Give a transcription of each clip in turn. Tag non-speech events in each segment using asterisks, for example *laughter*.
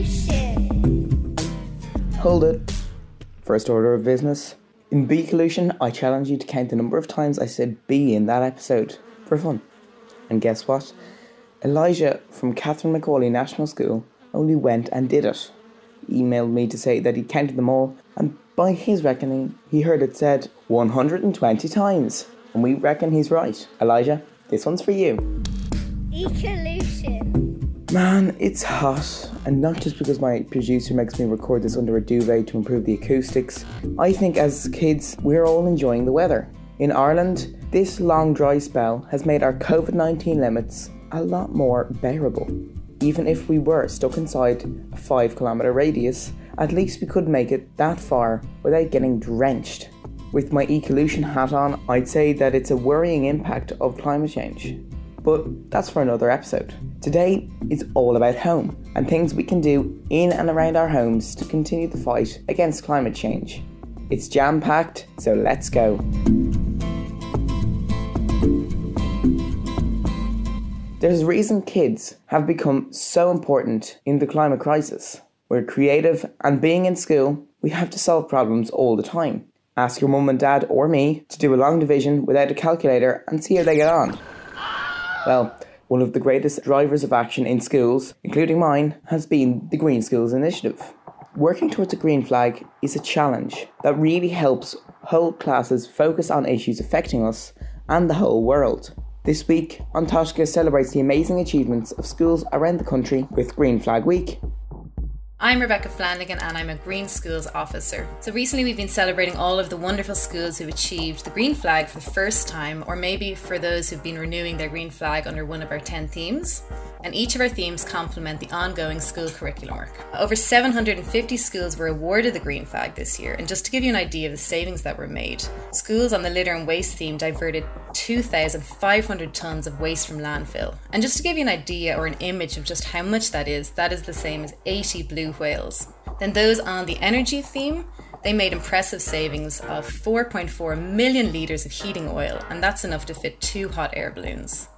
Beacolution. Hold it. First order of business. In B Collusion, I challenge you to count the number of times I said B in that episode for fun. And guess what? Elijah from Catherine McAuley National School only went and did it. He emailed me to say that he counted them all, and by his reckoning, he heard it said 120 times. And we reckon he's right. Elijah, this one's for you. Ecolution. Man, it's hot, and not just because my producer makes me record this under a duvet to improve the acoustics. I think as kids, we're all enjoying the weather. In Ireland, this long dry spell has made our COVID 19 limits a lot more bearable. Even if we were stuck inside a 5 kilometre radius, at least we could make it that far without getting drenched. With my ecolution hat on, I'd say that it's a worrying impact of climate change. But that's for another episode. Today is all about home and things we can do in and around our homes to continue the fight against climate change. It's jam packed, so let's go. There's a reason kids have become so important in the climate crisis. We're creative, and being in school, we have to solve problems all the time. Ask your mum and dad or me to do a long division without a calculator and see how they get on. Well, one of the greatest drivers of action in schools, including mine, has been the Green Schools Initiative. Working towards a green flag is a challenge that really helps whole classes focus on issues affecting us and the whole world. This week, An Taisce celebrates the amazing achievements of schools around the country with Green Flag Week. I'm Rebecca Flanagan and I'm a Green Schools Officer. So recently we've been celebrating all of the wonderful schools who've achieved the Green Flag for the first time, or maybe for those who've been renewing their Green Flag under one of our 10 themes. And each of our themes complement the ongoing school curriculum work. Over 750 schools were awarded the Green Flag this year, and just to give you an idea of the savings that were made, schools on the litter and waste theme diverted 2,500 tonnes of waste from landfill. And just to give you an idea or an image of just how much that is, that is the same as 80 blue whales. Then those on the energy theme, they made impressive savings of 4.4 million litres of heating oil, and that's enough to fit two hot air balloons.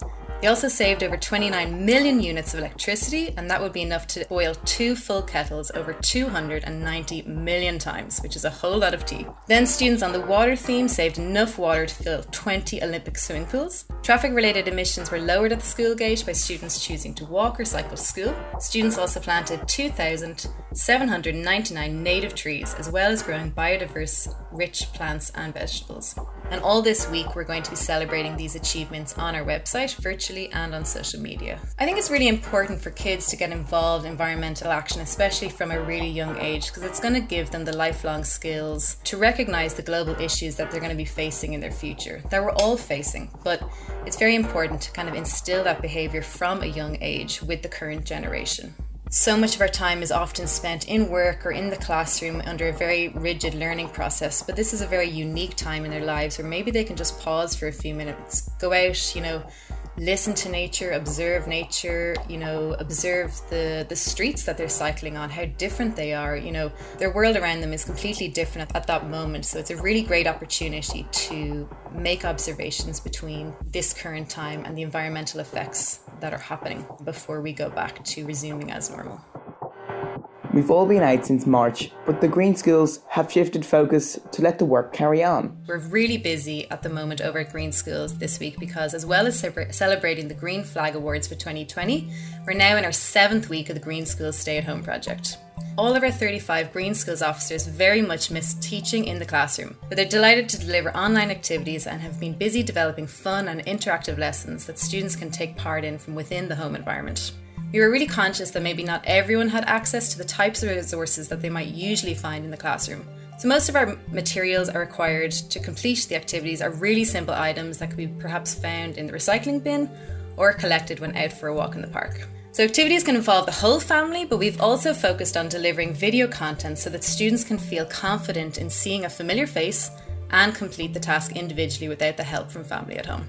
They also saved over 29 million units of electricity, and that would be enough to boil two full kettles over 290 million times, which is a whole lot of tea. Then, students on the water theme saved enough water to fill 20 Olympic swimming pools. Traffic related emissions were lowered at the school gate by students choosing to walk or cycle to school. Students also planted 2,799 native trees, as well as growing biodiverse, rich plants and vegetables. And all this week, we're going to be celebrating these achievements on our website, virtually and on social media. I think it's really important for kids to get involved in environmental action, especially from a really young age, because it's going to give them the lifelong skills to recognize the global issues that they're going to be facing in their future, that we're all facing. But it's very important to kind of instill that behavior from a young age with the current generation. So much of our time is often spent in work or in the classroom under a very rigid learning process, but this is a very unique time in their lives where maybe they can just pause for a few minutes, go out, you know, listen to nature, observe nature, you know, observe the the streets that they're cycling on, how different they are, you know, their world around them is completely different at, at that moment. So it's a really great opportunity to make observations between this current time and the environmental effects that are happening before we go back to resuming as normal. We've all been out since March, but the Green Schools have shifted focus to let the work carry on. We're really busy at the moment over at Green Schools this week because, as well as celebrating the Green Flag Awards for 2020, we're now in our seventh week of the Green Schools Stay at Home project. All of our 35 Green Schools officers very much miss teaching in the classroom, but they're delighted to deliver online activities and have been busy developing fun and interactive lessons that students can take part in from within the home environment. We were really conscious that maybe not everyone had access to the types of resources that they might usually find in the classroom. So, most of our materials are required to complete the activities are really simple items that could be perhaps found in the recycling bin or collected when out for a walk in the park. So, activities can involve the whole family, but we've also focused on delivering video content so that students can feel confident in seeing a familiar face and complete the task individually without the help from family at home.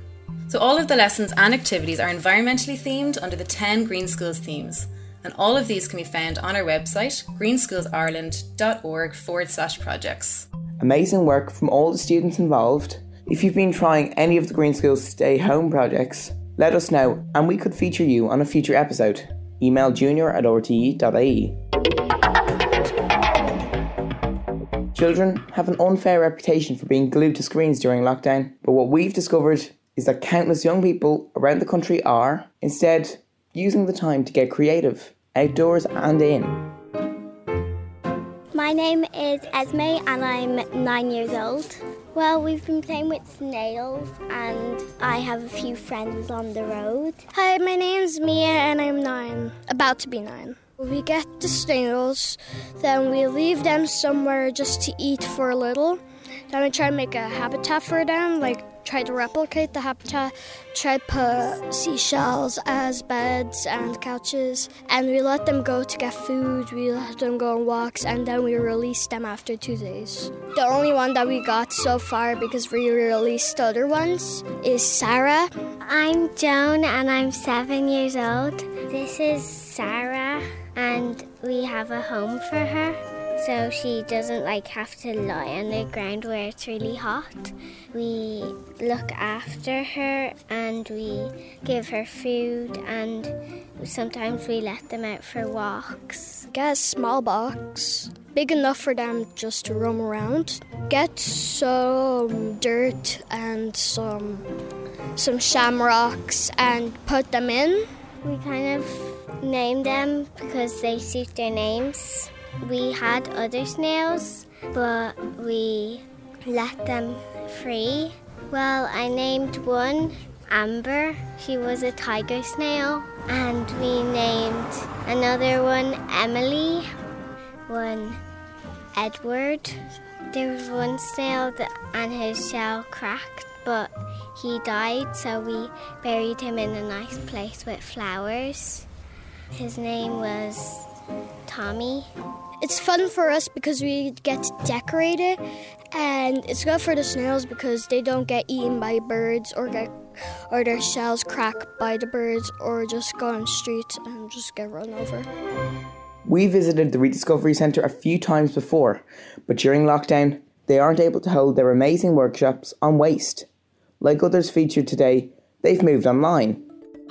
So, all of the lessons and activities are environmentally themed under the 10 Green Schools themes, and all of these can be found on our website, greenschoolsireland.org forward slash projects. Amazing work from all the students involved. If you've been trying any of the Green Schools Stay Home projects, let us know and we could feature you on a future episode. Email junior at rte.ie. Children have an unfair reputation for being glued to screens during lockdown, but what we've discovered is that countless young people around the country are, instead, using the time to get creative, outdoors and in. My name is Esme and I'm nine years old. Well, we've been playing with snails and I have a few friends on the road. Hi, my name's Mia and I'm nine, about to be nine. We get the snails, then we leave them somewhere just to eat for a little. Then we try to make a habitat for them, like try to replicate the habitat, try to put seashells as beds and couches, and we let them go to get food, we let them go on walks, and then we release them after two days. The only one that we got so far, because we released other ones, is Sarah. I'm Joan and I'm seven years old. This is Sarah, and we have a home for her so she doesn't like have to lie on the ground where it's really hot. We look after her and we give her food and sometimes we let them out for walks. Get a small box, big enough for them just to roam around. Get some dirt and some some shamrocks and put them in. We kind of name them because they suit their names. We had other snails, but we let them free. Well, I named one Amber. She was a tiger snail. And we named another one Emily, one Edward. There was one snail that, and his shell cracked, but he died, so we buried him in a nice place with flowers. His name was Tommy. It's fun for us because we get to decorate it, and it's good for the snails because they don't get eaten by birds or get or their shells crack by the birds or just go on streets and just get run over. We visited the Rediscovery Centre a few times before, but during lockdown, they aren't able to hold their amazing workshops on waste. Like others featured today, they've moved online.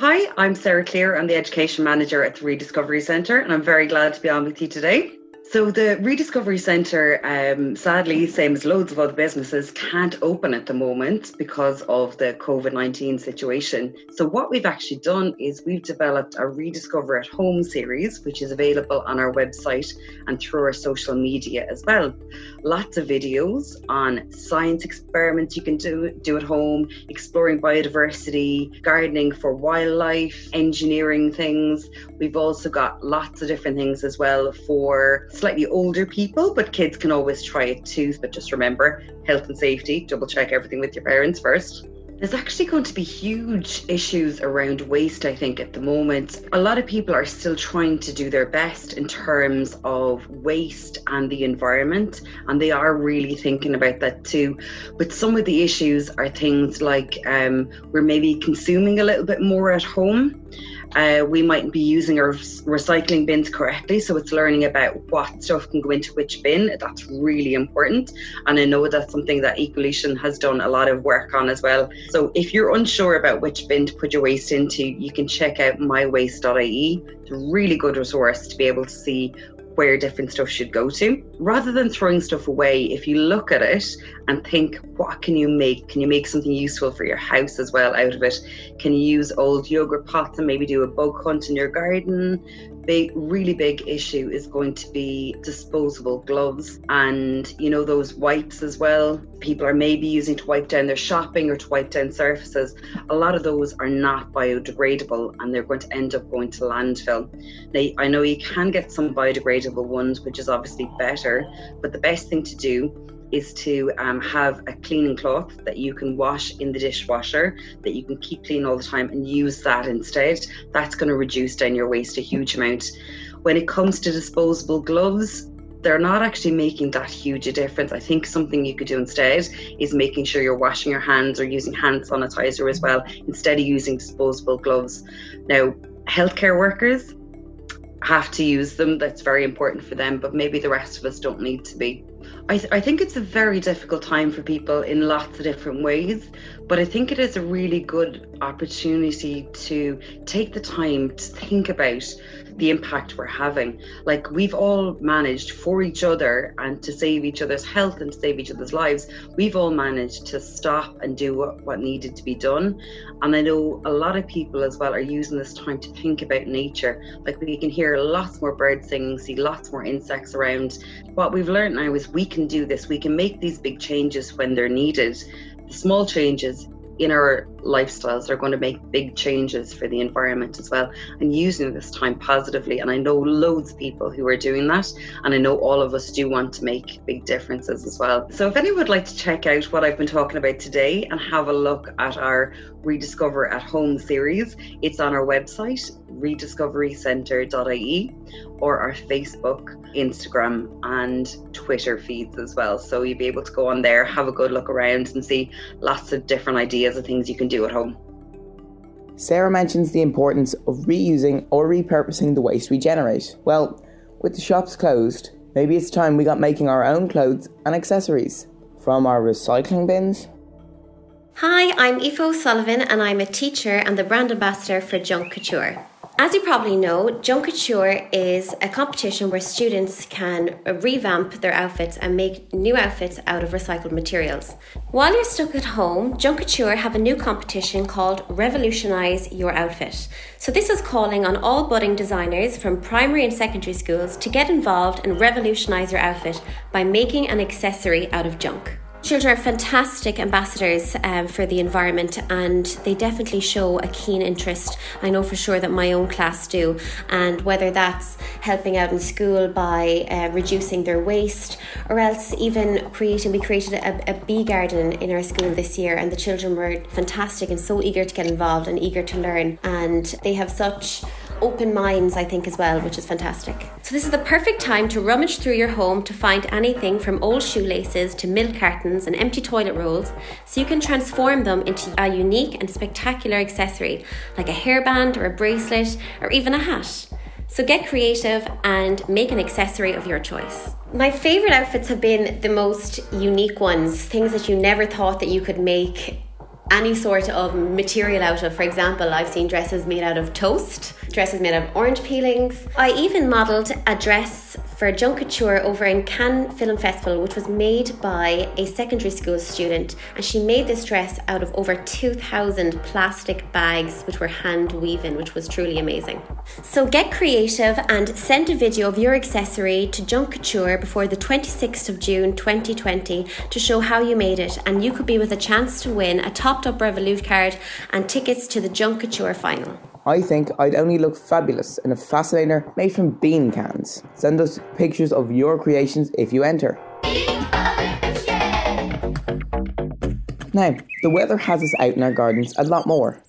Hi, I'm Sarah Clear. I'm the Education Manager at the Rediscovery Centre, and I'm very glad to be on with you today. So the Rediscovery Centre, um, sadly, same as loads of other businesses, can't open at the moment because of the COVID nineteen situation. So what we've actually done is we've developed a Rediscover at Home series, which is available on our website and through our social media as well. Lots of videos on science experiments you can do do at home, exploring biodiversity, gardening for wildlife, engineering things. We've also got lots of different things as well for slightly older people, but kids can always try it too. But just remember health and safety, double check everything with your parents first. There's actually going to be huge issues around waste, I think, at the moment. A lot of people are still trying to do their best in terms of waste and the environment, and they are really thinking about that too. But some of the issues are things like um, we're maybe consuming a little bit more at home. Uh, we might be using our recycling bins correctly. So it's learning about what stuff can go into which bin. That's really important. And I know that's something that Ecolution has done a lot of work on as well. So if you're unsure about which bin to put your waste into, you can check out mywaste.ie. It's a really good resource to be able to see where different stuff should go to. Rather than throwing stuff away, if you look at it and think, what can you make? Can you make something useful for your house as well out of it? Can you use old yogurt pots and maybe do a bug hunt in your garden? Big, really big issue is going to be disposable gloves and, you know, those wipes as well. People are maybe using to wipe down their shopping or to wipe down surfaces. A lot of those are not biodegradable and they're going to end up going to landfill. Now, I know you can get some biodegradable ones, which is obviously better, but the best thing to do is to um, have a cleaning cloth that you can wash in the dishwasher that you can keep clean all the time and use that instead. That's going to reduce down your waste a huge amount. When it comes to disposable gloves, they're not actually making that huge a difference. I think something you could do instead is making sure you're washing your hands or using hand sanitizer as well instead of using disposable gloves. Now, healthcare workers have to use them. That's very important for them, but maybe the rest of us don't need to be. I, th- I think it's a very difficult time for people in lots of different ways, but I think it is a really good opportunity to take the time to think about the impact we're having. Like we've all managed for each other and to save each other's health and to save each other's lives, we've all managed to stop and do what, what needed to be done. And I know a lot of people as well are using this time to think about nature. Like we can hear lots more birds singing, see lots more insects around. What we've learned now is we can do this. We can make these big changes when they're needed. Small changes in our lifestyles are going to make big changes for the environment as well and using this time positively. And i know loads of people who are doing that and i know all of us do want to make big differences as well. So if anyone would like to check out what i've been talking about today and have a look at our rediscover at home series it's on our website rediscoverycentre.ie or our facebook instagram and twitter feeds as well. So you'll be able to go on there have a good look around and see lots of different ideas of things you can do at home. Sarah mentions the importance of reusing or repurposing the waste we generate. Well, with the shops closed, maybe it's time we got making our own clothes and accessories from our recycling bins. Hi, I'm Aoife O'Sullivan and I'm a teacher and the brand ambassador for Junk Couture. As you probably know, Junk Couture is a competition where students can revamp their outfits and make new outfits out of recycled materials. While you're stuck at home, Junk Couture have a new competition called Revolutionize Your Outfit. So, this is calling on all budding designers from primary and secondary schools to get involved and revolutionize your outfit by making an accessory out of junk. Children are fantastic ambassadors um, for the environment and they definitely show a keen interest. I know for sure that my own class do. And whether that's helping out in school by uh, reducing their waste or else even creating, we created a, a bee garden in our school this year and the children were fantastic and so eager to get involved and eager to learn. And they have such open minds, I think, as well, which is fantastic. So, this is the perfect time to rummage through your home to find anything from old shoelaces to milk cartons and empty toilet rolls so you can transform them into a unique and spectacular accessory like a hairband or a bracelet or even a hat. So get creative and make an accessory of your choice. My favorite outfits have been the most unique ones, things that you never thought that you could make any sort of material out of. For example, I've seen dresses made out of toast, dresses made out of orange peelings. I even modelled a dress for Junk Couture over in Cannes Film Festival, which was made by a secondary school student. And she made this dress out of over 2,000 plastic bags, which were hand woven, which was truly amazing. So get creative and send a video of your accessory to Junk Couture before the 26th of June 2020 to show how you made it. And you could be with a chance to win a topped up Revolut card and tickets to the Junk Couture final. I think I'd only look fabulous in a fascinator made from bean cans. Send us pictures of your creations if you enter. Now, the weather has us out in our gardens a lot more,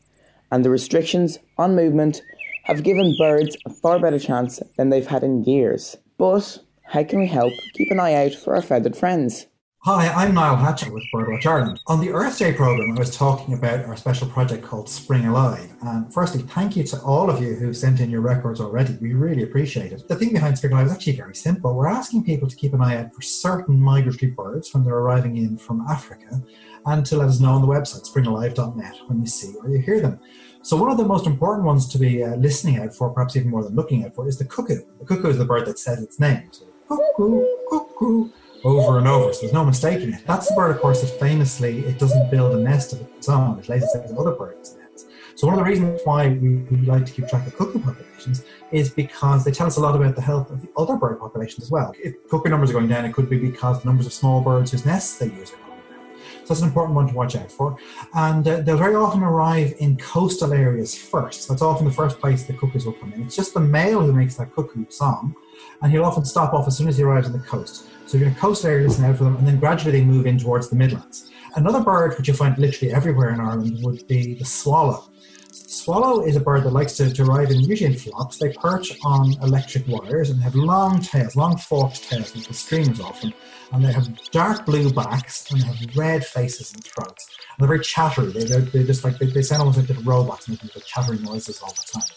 and the restrictions on movement have given birds a far better chance than they've had in years. But how can we help keep an eye out for our feathered friends? Hi, I'm Niall Hatchett with Birdwatch Ireland. On the Earth Day programme, I was talking about our special project called Spring Alive. And firstly, thank you to all of you who've sent in your records already. We really appreciate it. The thing behind Spring Alive is actually very simple. We're asking people to keep an eye out for certain migratory birds when they're arriving in from Africa and to let us know on the website, springalive.net, when you see or you hear them. So one of the most important ones to be uh, listening out for, perhaps even more than looking out for, is the cuckoo. The cuckoo is the bird that says its name. So, cuckoo, cuckoo over and over. So there's no mistaking it. That's the bird, of course, that famously it doesn't build a nest of its own. It lays its eggs in other birds' nests. So one of the reasons why we, like to keep track of cuckoo populations is because they tell us a lot about the health of the other bird populations as well. If cuckoo numbers are going down, it could be because the numbers of small birds whose nests they use are going down. So that's an important one to watch out for. And uh, they'll very often arrive in coastal areas first. That's often the first place the cuckoos will come in. It's just the male who makes that cuckoo song, and he'll often stop off as soon as he arrives on the coast. So you're in coastal area listening out for them, and then gradually they move in towards the Midlands. Another bird which you find literally everywhere in Ireland would be the swallow. Swallow is a bird that likes to, to arrive in usually in flocks. They perch on electric wires and have long tails, long forked tails with the streamers off them. And they have dark blue backs and they have red faces and throats. And they're very chattery. They, they're, they're just like, they, they sound almost like little robots making the chattering noises all the time.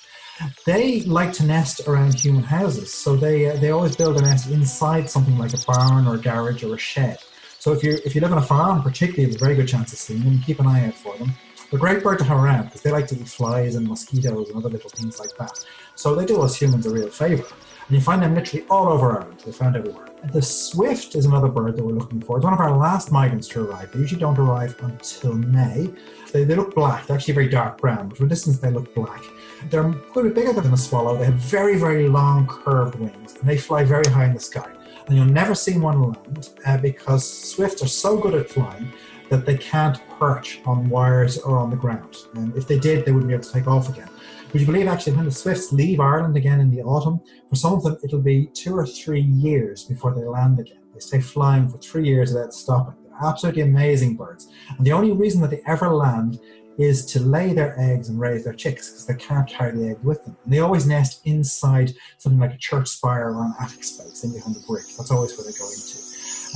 They like to nest around human houses, so they uh, they always build a nest inside something like a barn or a garage or a shed. So if you if you live on a farm, particularly, there's a very good chance of seeing them. Keep an eye out for them. They're a great bird to have around because they like to eat flies and mosquitoes and other little things like that. So they do us humans a real favour. And you find them literally all over Ireland. They're found everywhere. The swift is another bird that we're looking for. It's one of our last migrants to arrive. They usually don't arrive until May. They, they look black. They're actually very dark brown, but from a distance they look black. They're a bit bigger than a swallow. They have very, very long curved wings, and they fly very high in the sky. And you'll never see one land uh, because swifts are so good at flying that they can't perch on wires or on the ground. And if they did, they wouldn't be able to take off again. Would you believe actually when the Swifts leave Ireland again in the autumn, for some of them it'll be two or three years before they land again. They stay flying for three years without stopping. They're absolutely amazing birds. And the only reason that they ever land is to lay their eggs and raise their chicks because they can't carry the egg with them. And they always nest inside something like a church spire or an attic space in behind a brick. That's always where they go into.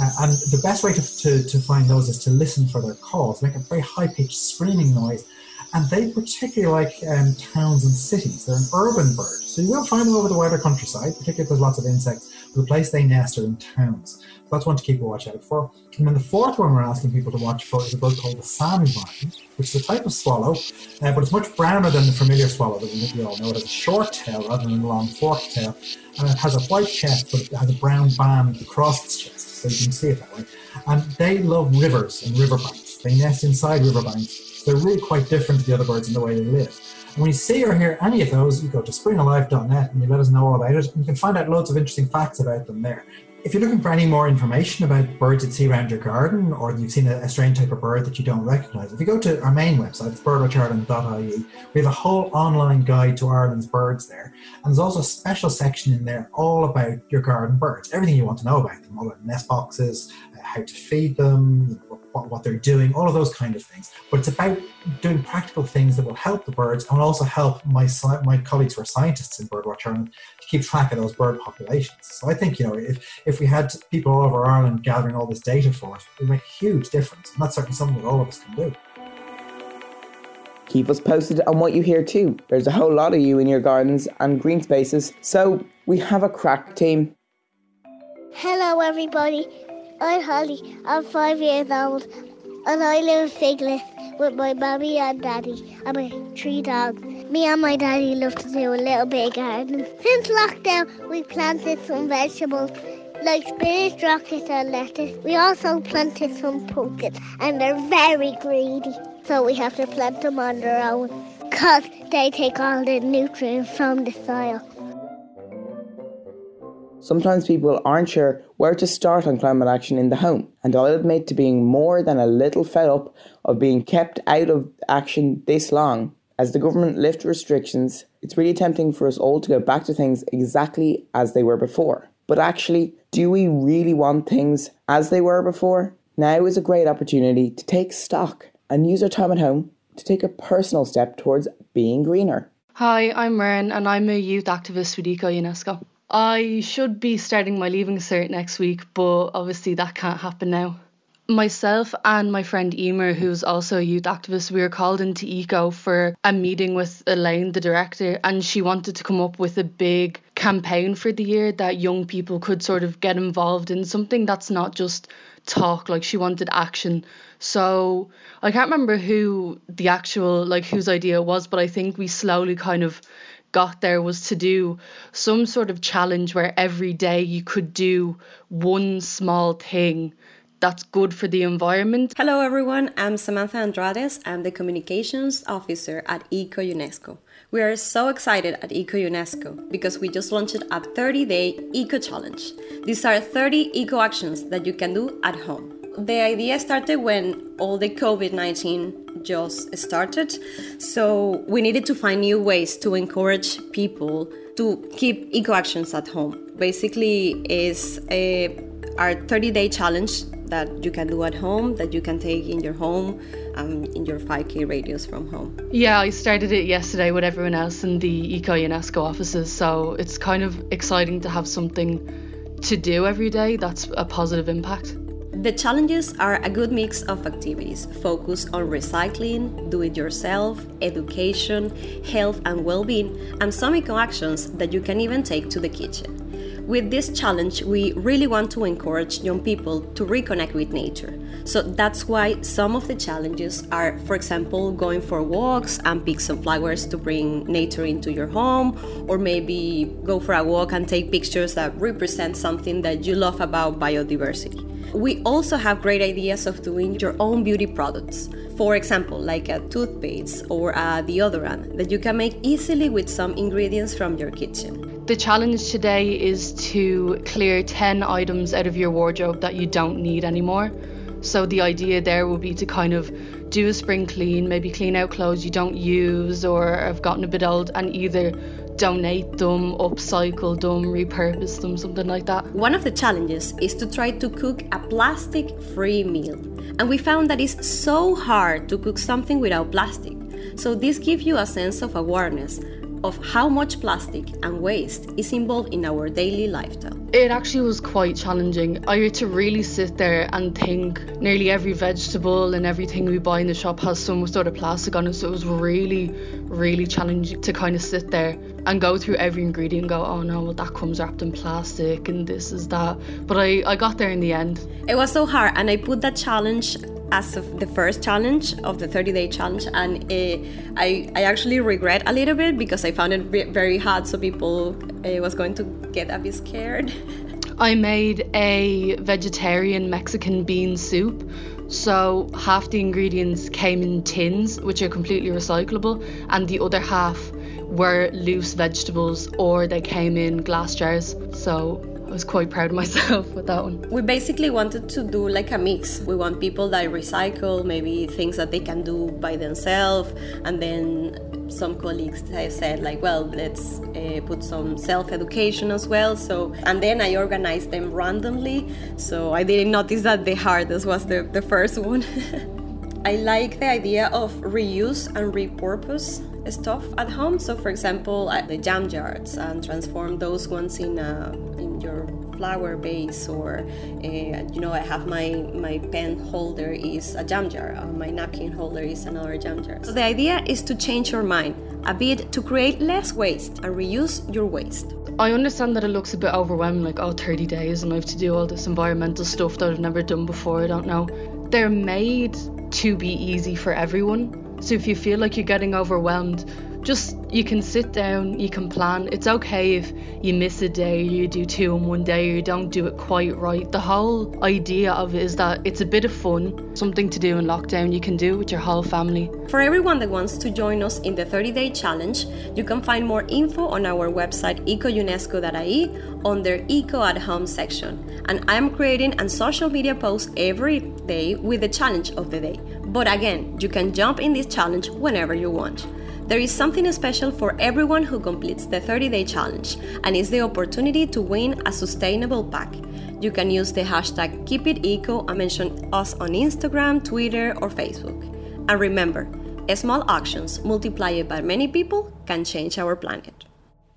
Uh, and the best way to, to, to find those is to listen for their calls, make a very high pitched screaming noise and they particularly like um, towns and cities. They're an urban bird, so you will find them over the wider countryside, particularly if there's lots of insects. The place they nest are in towns. So that's one to keep a watch out for. And then the fourth one we're asking people to watch for is a bird called the sandvine, which is a type of swallow, uh, but it's much browner than the familiar swallow that we all know. It has a short tail rather than a long forked tail, and it has a white chest, but it has a brown band across its chest, so you can see it that way. And they love rivers and riverbanks. They nest inside riverbanks so they're really quite different to the other birds in the way they live. When you see or hear any of those, you go to springalive.net and you let us know all about it. And you can find out loads of interesting facts about them there. If you're looking for any more information about birds you see around your garden, or you've seen a, a, strange type of bird that you don't recognise, if you go to our main website, birdwatchireland.ie, we have a whole online guide to Ireland's birds there. And there's also a special section in there all about your garden birds, everything you want to know about them, all about nest boxes, uh, how to feed them, what, what they're doing, all of those kind of things. But it's about doing practical things that will help the birds and will also help my my colleagues who are scientists in birdwatch Ireland to keep track of those bird populations. So I think you know if if we had people all over Ireland gathering all this data for us, it would make a huge difference, and that's certainly something that all of us can do. Keep us posted on what you hear too. There's a whole lot of you in your gardens and green spaces, so we have a crack team. Hello, everybody. I'm Holly. I'm five years old, and I live in Figlet with my mummy and daddy and my three dogs. Me and my daddy love to do a little bit of gardening. Since lockdown, we planted some vegetables like spinach, rockets, and lettuce. We also planted some pumpkins, and they're very greedy, so we have to plant them on their own because they take all the nutrients from the soil. Sometimes people aren't sure where to start on climate action in the home, and I'll admit to being more than a little fed up of being kept out of action this long. As the government lift restrictions, it's really tempting for us all to go back to things exactly as they were before. But actually, do we really want things as they were before? Now is a great opportunity to take stock and use our time at home to take a personal step towards being greener. Hi, I'm Maren and I'm a youth activist with Eco UNESCO. I should be starting my leaving cert next week, but obviously that can't happen now. Myself and my friend Emer, who's also a youth activist, we were called into ECO for a meeting with Elaine, the director, and she wanted to come up with a big campaign for the year that young people could sort of get involved in something that's not just talk, like she wanted action. So I can't remember who the actual, like whose idea was, but I think we slowly kind of got there was to do some sort of challenge where every day you could do one small thing that's good for the environment. Hello everyone, I'm Samantha Andrades. I'm the communications officer at Eco UNESCO. We are so excited at Eco UNESCO because we just launched a 30 day Eco Challenge. These are 30 eco actions that you can do at home. The idea started when all the COVID 19 just started, so we needed to find new ways to encourage people to keep eco actions at home. Basically, is a our 30 day challenge that you can do at home, that you can take in your home, um, in your 5k radius from home. Yeah, I started it yesterday with everyone else in the Eco UNESCO offices, so it's kind of exciting to have something to do every day that's a positive impact. The challenges are a good mix of activities focused on recycling, do it yourself, education, health and well being, and some eco actions that you can even take to the kitchen. With this challenge, we really want to encourage young people to reconnect with nature. So that's why some of the challenges are, for example, going for walks and pick some flowers to bring nature into your home, or maybe go for a walk and take pictures that represent something that you love about biodiversity. We also have great ideas of doing your own beauty products. For example, like a toothpaste or a deodorant that you can make easily with some ingredients from your kitchen. The challenge today is to clear 10 items out of your wardrobe that you don't need anymore. So the idea there will be to kind of do a spring clean, maybe clean out clothes you don't use or have gotten a bit old, and either donate them, upcycle them, repurpose them, something like that. One of the challenges is to try to cook a plastic free meal. And we found that it's so hard to cook something without plastic. So, this gives you a sense of awareness of how much plastic and waste is involved in our daily lifestyle. It actually was quite challenging. I had to really sit there and think nearly every vegetable and everything we buy in the shop has some sort of plastic on it. So it was really, really challenging to kind of sit there and go through every ingredient and go, oh no, well, that comes wrapped in plastic and this is that. But I, I got there in the end. It was so hard, and I put that challenge as of the first challenge of the 30 day challenge and uh, I, I actually regret a little bit because i found it very hard so people uh, was going to get a bit scared *laughs* i made a vegetarian mexican bean soup so half the ingredients came in tins which are completely recyclable and the other half were loose vegetables or they came in glass jars so I was quite proud of myself with that one. We basically wanted to do like a mix. We want people that recycle, maybe things that they can do by themselves, and then some colleagues have said like, well, let's uh, put some self-education as well. So, and then I organized them randomly. So I didn't notice that the hardest was the, the first one. *laughs* I like the idea of reuse and repurpose stuff at home. So, for example, the jam jars and transform those ones in a, flower base, or uh, you know, I have my my pen holder is a jam jar, uh, my napkin holder is another jam jar. So the idea is to change your mind a bit to create less waste and reuse your waste. I understand that it looks a bit overwhelming, like oh, 30 days, and I have to do all this environmental stuff that I've never done before. I don't know. They're made to be easy for everyone. So if you feel like you're getting overwhelmed, just you can sit down, you can plan. It's okay if you miss a day, you do two in one day, you don't do it quite right. The whole idea of it is that it's a bit of fun, something to do in lockdown. You can do it with your whole family. For everyone that wants to join us in the 30 day challenge, you can find more info on our website ecounesco.ie under Eco at Home section. And I'm creating a social media post every day with the challenge of the day. But again, you can jump in this challenge whenever you want. There is something special for everyone who completes the 30 day challenge, and it's the opportunity to win a sustainable pack. You can use the hashtag KeepItEco and mention us on Instagram, Twitter, or Facebook. And remember, small actions multiplied by many people can change our planet.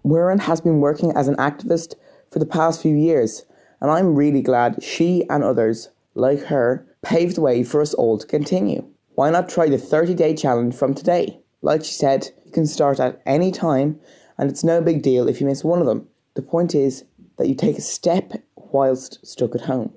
Warren has been working as an activist for the past few years, and I'm really glad she and others, like her, paved the way for us all to continue. Why not try the 30 day challenge from today? Like she said, you can start at any time, and it's no big deal if you miss one of them. The point is that you take a step whilst stuck at home.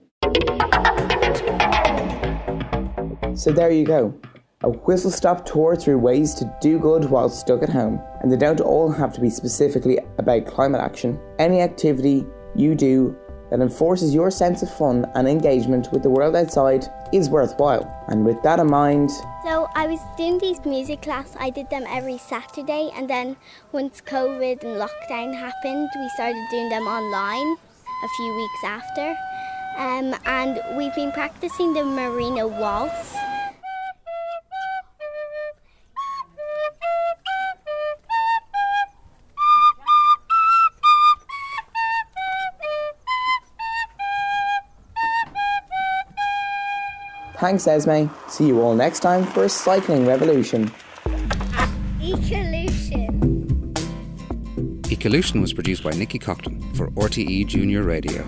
So there you go. A whistle stop tour through ways to do good while stuck at home. And they don't all have to be specifically about climate action. Any activity you do that enforces your sense of fun and engagement with the world outside is worthwhile. And with that in mind, so I was doing these music class. I did them every Saturday, and then once COVID and lockdown happened, we started doing them online a few weeks after. Um, and we've been practicing the Marina Waltz Thanks, Esme. See you all next time for a cycling revolution. Ecolution. Ecolution was produced by Nikki Cockton for RTE Junior Radio.